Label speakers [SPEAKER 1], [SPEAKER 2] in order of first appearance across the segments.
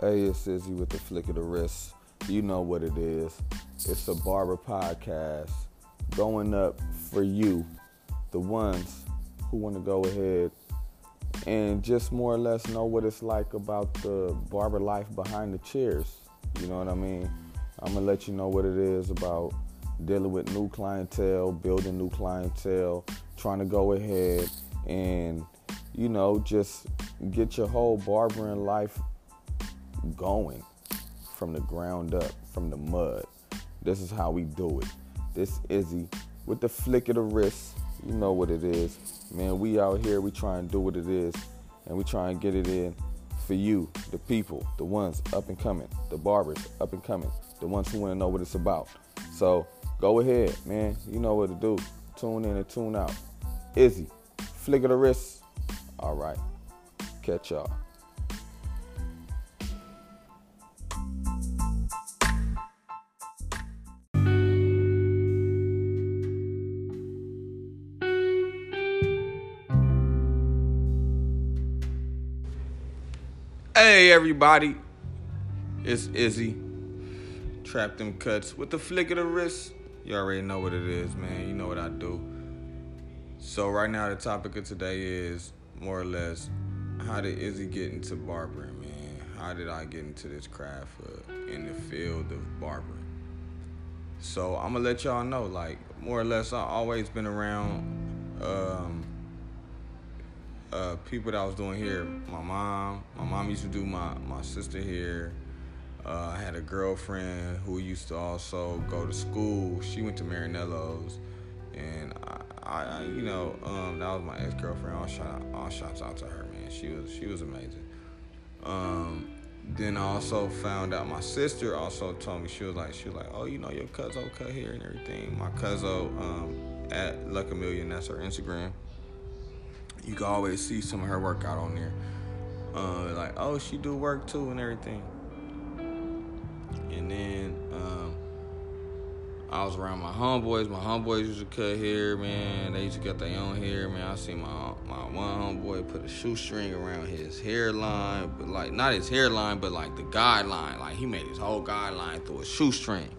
[SPEAKER 1] Hey, it's Izzy with the flick of the wrist. You know what it is. It's a barber podcast going up for you, the ones who want to go ahead and just more or less know what it's like about the barber life behind the chairs. You know what I mean? I'm gonna let you know what it is about dealing with new clientele, building new clientele, trying to go ahead and you know just get your whole barbering life going from the ground up, from the mud. This is how we do it. This Izzy with the flick of the wrist. You know what it is. Man, we out here, we try and do what it is, and we try and get it in for you, the people, the ones up and coming, the barbers up and coming, the ones who want to know what it's about. So go ahead, man. You know what to do. Tune in and tune out. Izzy, flick of the wrist. All right. Catch y'all. Hey everybody, it's Izzy. Trap them cuts with the flick of the wrist. You already know what it is, man. You know what I do. So right now the topic of today is more or less how did Izzy get into barbering, man? How did I get into this craft uh, in the field of barbering? So I'm gonna let y'all know, like more or less, I always been around. Um, uh, people that I was doing here. My mom, my mom used to do my my sister here. Uh, I had a girlfriend who used to also go to school. She went to Marinello's, and I, I you know, um, that was my ex girlfriend. All shout, all shouts out to her, man. She was she was amazing. Um, then I also found out my sister also told me she was like she was like, oh, you know, your cousin cut here and everything. My cousin um, at Luck a Million, that's her Instagram you can always see some of her workout on there. Uh, like, oh, she do work too and everything. And then um, I was around my homeboys. My homeboys used to cut hair, man. They used to cut their own hair, man. I see my my one homeboy put a shoestring around his hairline, but like not his hairline, but like the guideline. Like he made his whole guideline through a shoestring.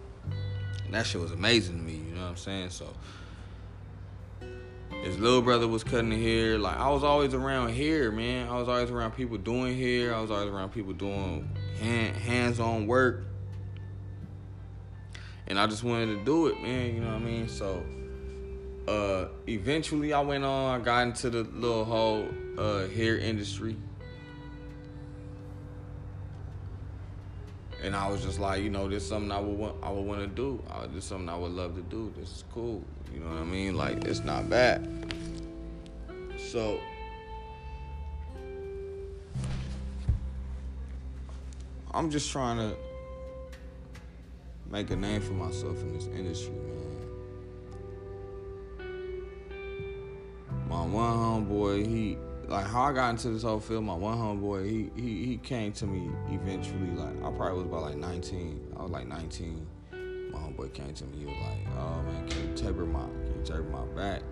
[SPEAKER 1] And that shit was amazing to me. You know what I'm saying? So his little brother was cutting hair. Like I was always around hair, man. I was always around people doing hair. I was always around people doing hand, hands-on work. And I just wanted to do it, man. You know what I mean? So uh, eventually I went on, I got into the little whole uh, hair industry. And I was just like, you know, this is something I would want, I would want to do. Uh, this is something I would love to do. This is cool. You know what I mean? Like, it's not bad. So, I'm just trying to make a name for myself in this industry, man. My one homeboy, he like how I got into this whole field. My one homeboy, he he he came to me eventually. Like I probably was about like 19. I was like 19. My homeboy came to me. He was like, "Oh man, can you taper my can you taper my back?"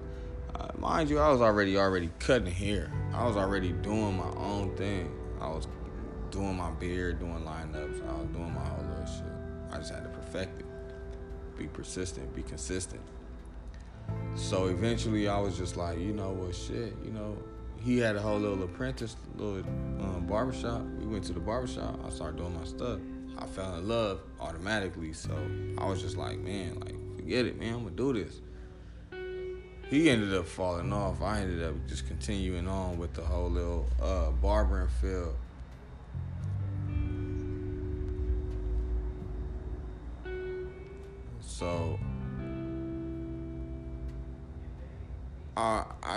[SPEAKER 1] Uh, mind you, I was already already cutting hair. I was already doing my own thing. I was doing my beard, doing lineups. I was doing my whole little shit. I just had to perfect it, be persistent, be consistent. So eventually, I was just like, you know what, shit, you know. He had a whole little apprentice, little um, barbershop. We went to the barbershop. I started doing my stuff. I fell in love automatically. So I was just like, man, like, forget it, man. I'm gonna do this. He ended up falling off. I ended up just continuing on with the whole little uh, barbering field.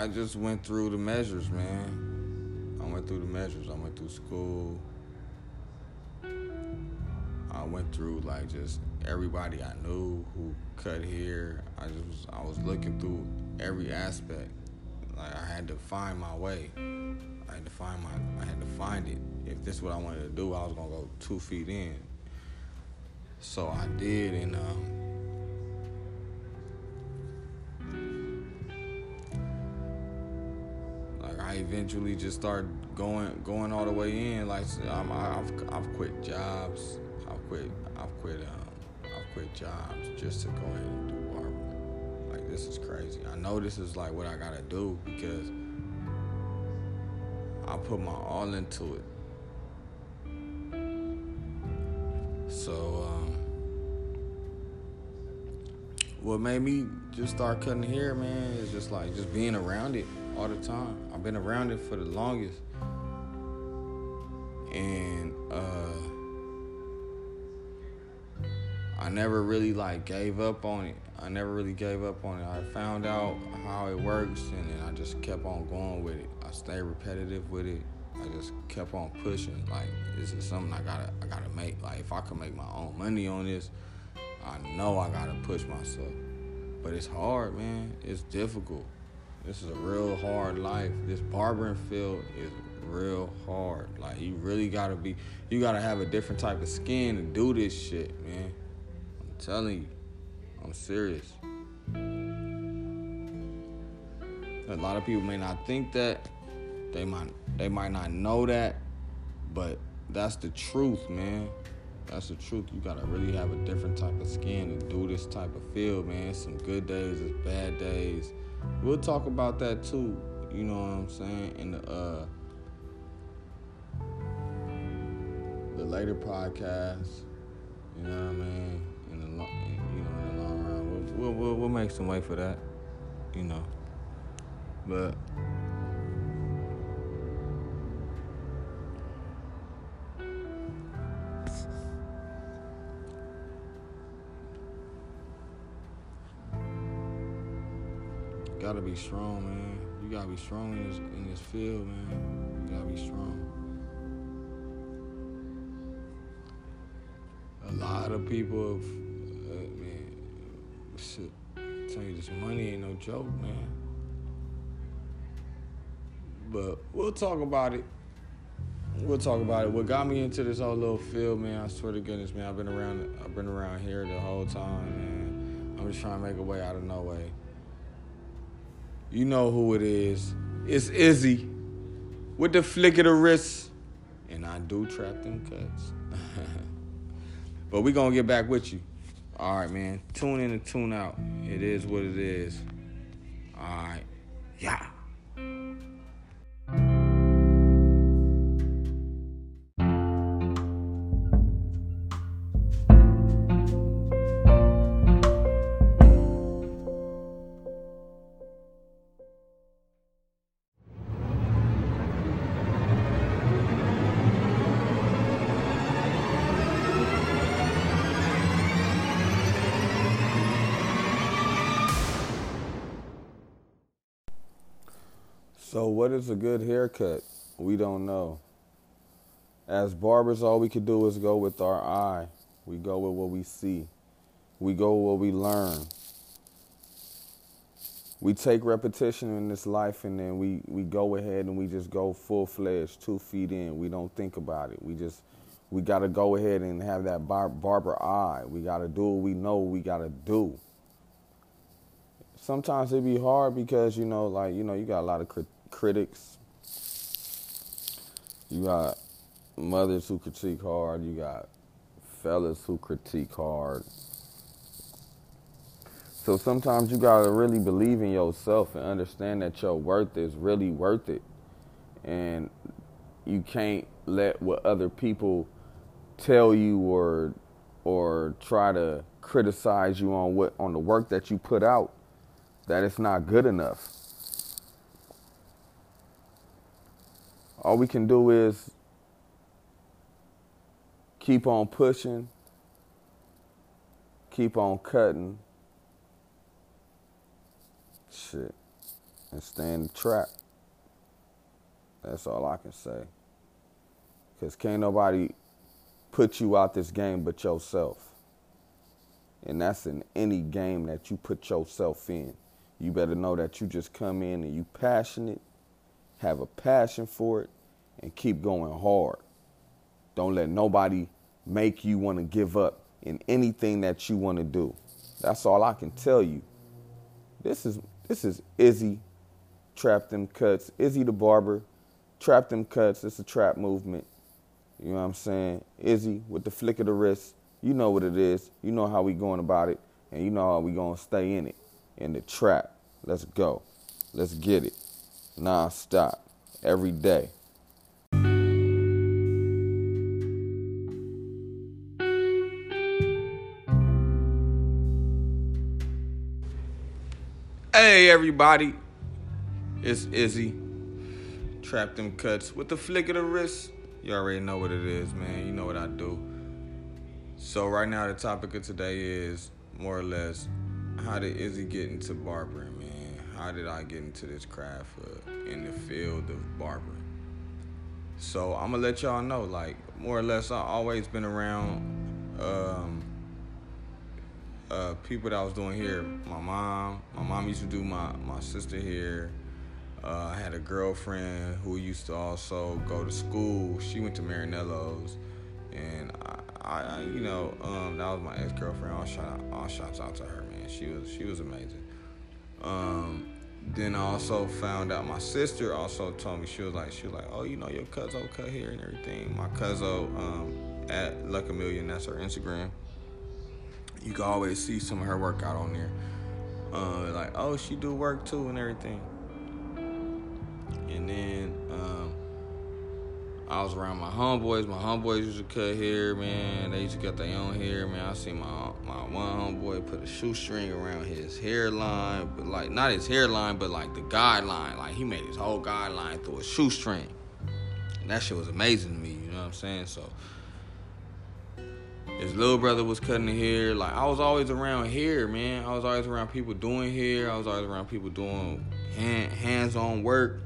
[SPEAKER 1] I just went through the measures, man. I went through the measures. I went through school. I went through like just everybody I knew who cut hair. I just was, I was looking through every aspect. Like I had to find my way. I had to find my I had to find it. If this is what I wanted to do, I was gonna go two feet in. So I did, and um, eventually just start going going all the way in. Like I'm, I've I've quit jobs. I've quit I've quit um I've quit jobs just to go ahead and do barber. Like this is crazy. I know this is like what I gotta do because I put my all into it. So um, what made me just start cutting hair, man, is just like just being around it all the time. I've been around it for the longest. And uh I never really like gave up on it. I never really gave up on it. I found out how it works and then I just kept on going with it. I stayed repetitive with it. I just kept on pushing. Like this is something I gotta I gotta make. Like if I could make my own money on this, I know I gotta push myself. But it's hard, man. It's difficult. This is a real hard life. This barbering field is real hard. Like you really gotta be, you gotta have a different type of skin to do this shit, man. I'm telling you, I'm serious. A lot of people may not think that. They might, they might not know that, but that's the truth, man. That's the truth. You gotta really have a different type of skin to do this type of field, man. Some good days, it's bad days We'll talk about that too. You know what I'm saying? In the uh, the later podcast. You know what I mean? In the long, you know, in the long run, we'll, we'll we'll make some way for that. You know, but. Gotta be strong, man. You gotta be strong in this in this field, man. You gotta be strong. A lot of people have, uh, man, shit, tell you this money ain't no joke, man. But we'll talk about it. We'll talk about it. What got me into this whole little field, man, I swear to goodness, man, I've been around I've been around here the whole time, man. I'm just trying to make a way out of no way. You know who it is. It's Izzy with the flick of the wrist. And I do trap them cuts. but we going to get back with you. All right, man. Tune in and tune out. It is what it is. All right. Yeah. So, what is a good haircut? We don't know. As barbers, all we can do is go with our eye. We go with what we see. We go with what we learn. We take repetition in this life and then we, we go ahead and we just go full fledged, two feet in. We don't think about it. We just, we got to go ahead and have that bar- barber eye. We got to do what we know we got to do. Sometimes it be hard because, you know, like, you know, you got a lot of critics. You got mothers who critique hard. You got fellas who critique hard. So sometimes you gotta really believe in yourself and understand that your worth is really worth it. And you can't let what other people tell you or or try to criticize you on what on the work that you put out that it's not good enough. All we can do is keep on pushing, keep on cutting, shit, and stay in the trap. That's all I can say. Because can't nobody put you out this game but yourself. And that's in any game that you put yourself in. You better know that you just come in and you passionate have a passion for it, and keep going hard. Don't let nobody make you want to give up in anything that you want to do. That's all I can tell you. This is this is Izzy Trap Them Cuts. Izzy the Barber. Trap Them Cuts. It's a trap movement. You know what I'm saying? Izzy with the flick of the wrist. You know what it is. You know how we going about it. And you know how we gonna stay in it. In the trap. Let's go. Let's get it. Non-stop. Every day. Hey everybody, it's Izzy. Trap them cuts with the flick of the wrist. You already know what it is, man. You know what I do. So right now the topic of today is more or less how did Izzy get into barbering? How did I get into this craft uh, in the field of barbering? So I'm gonna let y'all know, like more or less, I've always been around. Um, uh, people that I was doing here. My mom, my mom used to do my my sister here. Uh, I had a girlfriend who used to also go to school. She went to Marinello's, and I, I you know, um, that was my ex girlfriend. All shout out, all shouts out to her, man. She was she was amazing. Um, then I also found out my sister also told me she was like she was like, oh, you know, your cousin cut hair and everything. My cousin um, at Luck a Million, that's her Instagram you can always see some of her workout on there. Uh, like, oh, she do work too and everything. And then um, I was around my homeboys. My homeboys used to cut hair, man. They used to cut their own hair, man. I see my my one homeboy put a shoestring around his hairline, but like not his hairline, but like the guideline. Like he made his whole guideline through a shoestring. And that shit was amazing to me. You know what I'm saying? So his little brother was cutting the hair. Like I was always around hair, man. I was always around people doing hair. I was always around people doing hand, hands-on work.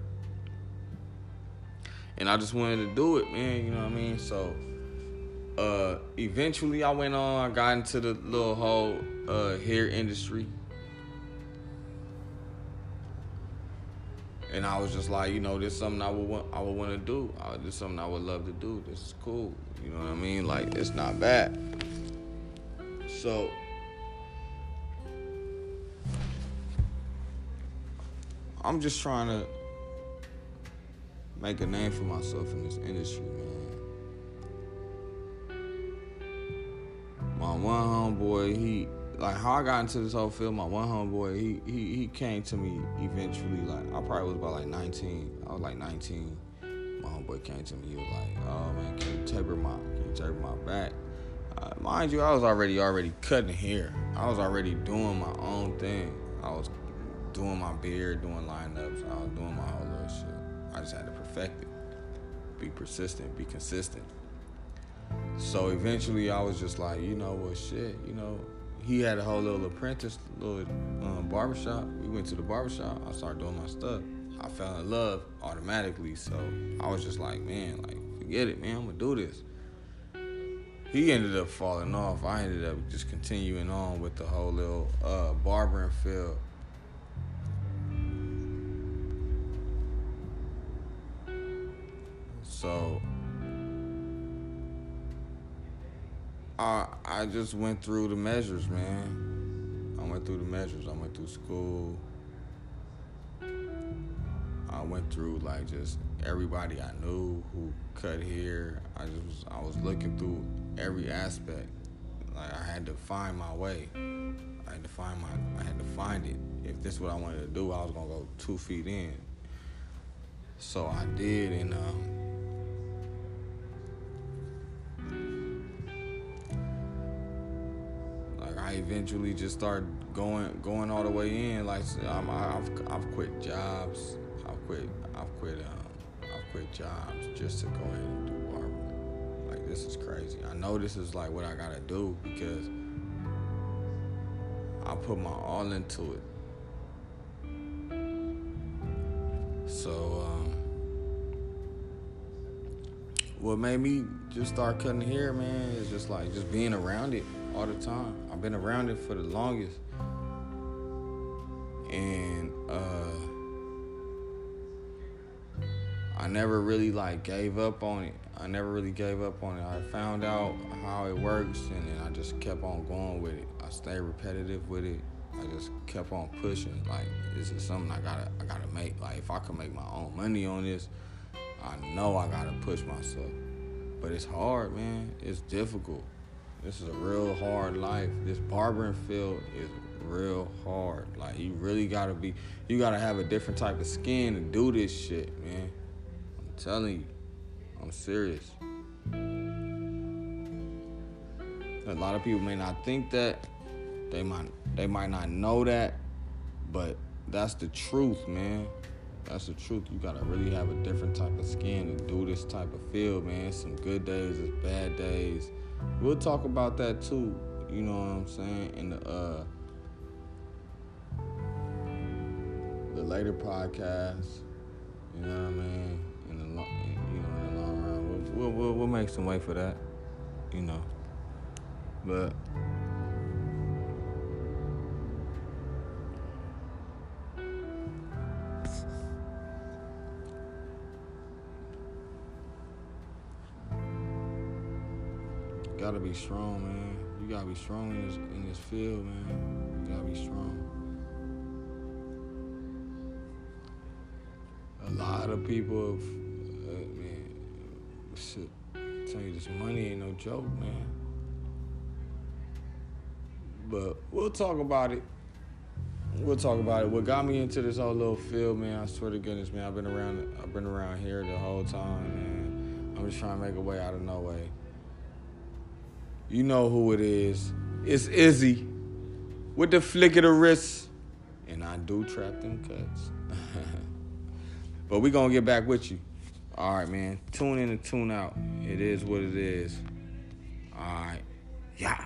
[SPEAKER 1] And I just wanted to do it, man. You know what I mean? So uh, eventually I went on, I got into the little whole uh, hair industry. And I was just like, you know, this is something I would want, I would want to do. Uh, this is something I would love to do. This is cool. You know what I mean? Like it's not bad. So I'm just trying to make a name for myself in this industry, man. One homeboy, he like how I got into this whole field. My one homeboy, he he he came to me eventually. Like I probably was about like 19. I was like 19 my homeboy came to me. He was like, "Oh man, can you taper my can you taper my back?" Uh, mind you, I was already already cutting hair. I was already doing my own thing. I was doing my beard, doing lineups. I was doing my whole little shit. I just had to perfect it, be persistent, be consistent. So eventually, I was just like, you know what, shit, you know. He had a whole little apprentice, little um, barbershop. We went to the barbershop. I started doing my stuff. I fell in love automatically. So I was just like, man, like, forget it, man, I'm gonna do this. He ended up falling off. I ended up just continuing on with the whole little uh, barbering field. So I I just went through the measures, man. I went through the measures. I went through school. I went through like just everybody I knew who cut hair. I just was, I was looking through every aspect. Like I had to find my way. I had to find my I had to find it. If this is what I wanted to do, I was gonna go two feet in. So I did and um eventually just start going going all the way in. Like I've I've quit jobs quit. I've quit. Um, I've quit jobs just to go ahead and do barbering. Like this is crazy. I know this is like what I gotta do because I put my all into it. So, um, what made me just start cutting hair, man, is just like just being around it all the time. I've been around it for the longest, and uh I never really like gave up on it. I never really gave up on it. I found out how it works and then I just kept on going with it. I stayed repetitive with it I just kept on pushing. Like this is something I gotta I gotta make. Like if I can make my own money on this, I know I gotta push myself. But it's hard, man. It's difficult. This is a real hard life. This barbering field is real hard. Like you really gotta be you gotta have a different type of skin to do this shit, man. I'm telling you. I'm serious. A lot of people may not think that. They might they might not know that, but that's the truth, man. That's the truth. You gotta really have a different type of skin to do this type of field, man. Some good days, it's bad days. We'll talk about that too. You know what I'm saying? In the uh the later podcast. You know what I mean? In the long, you know, in the long run, we'll, we'll, we'll make some way for that. You know, but gotta be strong, man. You gotta be strong in this in this field, man. You gotta be strong. A lot of people, have, uh, man, shit. Tell you this money ain't no joke, man. But we'll talk about it. We'll talk about it. What got me into this whole little field, man? I swear to goodness, man. I've been around. I've been around here the whole time, man. I'm just trying to make a way out of no way. You know who it is. It's Izzy with the flick of the wrist. And I do trap them cuts. but we going to get back with you. All right, man. Tune in and tune out. It is what it is. All right. Yeah.